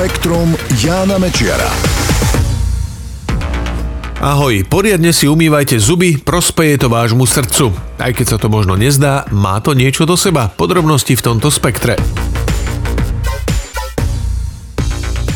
Spektrum Jána Mečiara. Ahoj, poriadne si umývajte zuby, prospeje to vášmu srdcu. Aj keď sa to možno nezdá, má to niečo do seba. Podrobnosti v tomto spektre.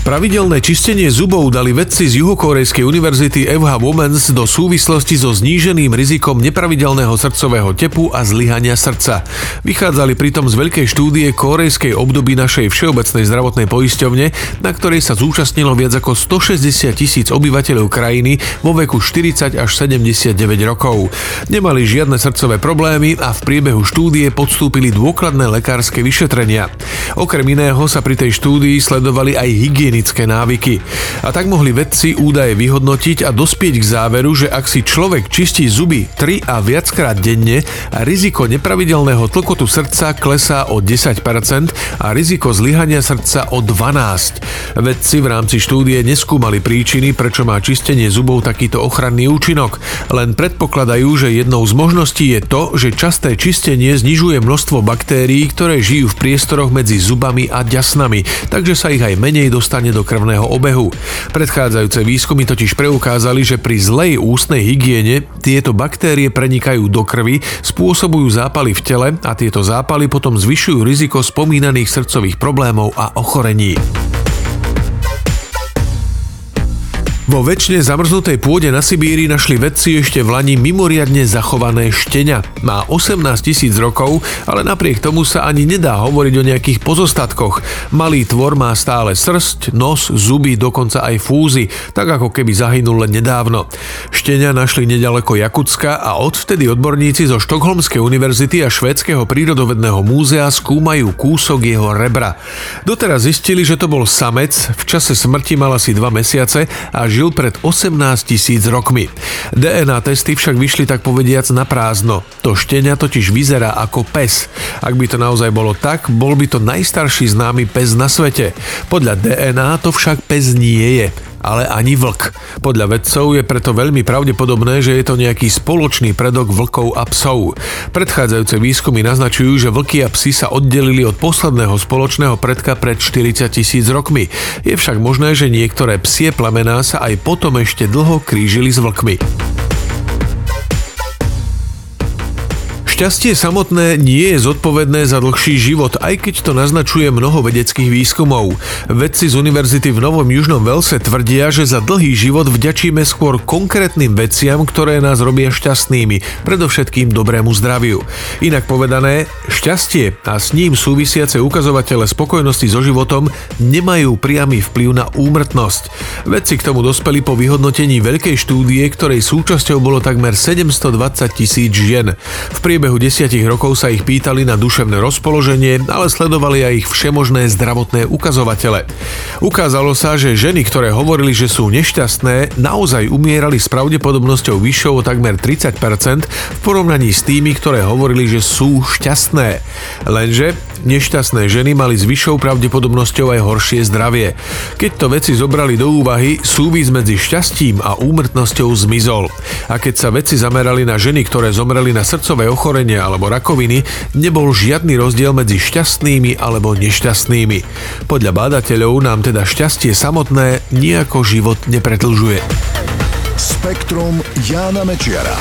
Pravidelné čistenie zubov dali vedci z juhokorejskej univerzity FH Womens do súvislosti so zníženým rizikom nepravidelného srdcového tepu a zlyhania srdca. Vychádzali pritom z veľkej štúdie korejskej obdoby našej všeobecnej zdravotnej poisťovne, na ktorej sa zúčastnilo viac ako 160 tisíc obyvateľov krajiny vo veku 40 až 79 rokov. Nemali žiadne srdcové problémy a v priebehu štúdie podstúpili dôkladné lekárske vyšetrenia. Okrem iného sa pri tej štúdii sledovali aj hygieny hygienické návyky. A tak mohli vedci údaje vyhodnotiť a dospieť k záveru, že ak si človek čistí zuby 3 a viackrát denne, riziko nepravidelného tlkotu srdca klesá o 10% a riziko zlyhania srdca o 12%. Vedci v rámci štúdie neskúmali príčiny, prečo má čistenie zubov takýto ochranný účinok, len predpokladajú, že jednou z možností je to, že časté čistenie znižuje množstvo baktérií, ktoré žijú v priestoroch medzi zubami a ďasnami, takže sa ich aj menej dostane dostane do krvného obehu. Predchádzajúce výskumy totiž preukázali, že pri zlej ústnej hygiene tieto baktérie prenikajú do krvi, spôsobujú zápaly v tele a tieto zápaly potom zvyšujú riziko spomínaných srdcových problémov a ochorení. Vo väčšine zamrznutej pôde na Sibíri našli vedci ešte v Lani mimoriadne zachované štenia. Má 18 tisíc rokov, ale napriek tomu sa ani nedá hovoriť o nejakých pozostatkoch. Malý tvor má stále srst, nos, zuby, dokonca aj fúzy, tak ako keby zahynul len nedávno. Štenia našli nedaleko Jakutska a odvtedy odborníci zo Štokholmskej univerzity a Švédskeho prírodovedného múzea skúmajú kúsok jeho rebra. Doteraz zistili, že to bol samec, v čase smrti mal asi 2 mesiace a žil pred 18 tisíc rokmi. DNA testy však vyšli tak povediac na prázdno. To štenia totiž vyzerá ako pes. Ak by to naozaj bolo tak, bol by to najstarší známy pes na svete. Podľa DNA to však pes nie je ale ani vlk. Podľa vedcov je preto veľmi pravdepodobné, že je to nejaký spoločný predok vlkov a psov. Predchádzajúce výskumy naznačujú, že vlky a psi sa oddelili od posledného spoločného predka pred 40 tisíc rokmi. Je však možné, že niektoré psie plemená sa aj potom ešte dlho krížili s vlkmi. Šťastie samotné nie je zodpovedné za dlhší život, aj keď to naznačuje mnoho vedeckých výskumov. Vedci z univerzity v Novom Južnom Velse tvrdia, že za dlhý život vďačíme skôr konkrétnym veciam, ktoré nás robia šťastnými, predovšetkým dobrému zdraviu. Inak povedané, šťastie a s ním súvisiace ukazovatele spokojnosti so životom nemajú priamy vplyv na úmrtnosť. Vedci k tomu dospeli po vyhodnotení veľkej štúdie, ktorej súčasťou bolo takmer 720 tisíc žien. V priebehu desiatich rokov sa ich pýtali na duševné rozpoloženie, ale sledovali aj ich všemožné zdravotné ukazovatele. Ukázalo sa, že ženy, ktoré hovorili, že sú nešťastné, naozaj umierali s pravdepodobnosťou vyššou o takmer 30% v porovnaní s tými, ktoré hovorili, že sú šťastné. Lenže nešťastné ženy mali s vyššou pravdepodobnosťou aj horšie zdravie. Keď to veci zobrali do úvahy, súvis medzi šťastím a úmrtnosťou zmizol. A keď sa veci zamerali na ženy, ktoré zomreli na srdcové ochorenie, ochorenie alebo rakoviny, nebol žiadny rozdiel medzi šťastnými alebo nešťastnými. Podľa bádateľov nám teda šťastie samotné nejako život nepretlžuje. Spektrum Jána Mečiara.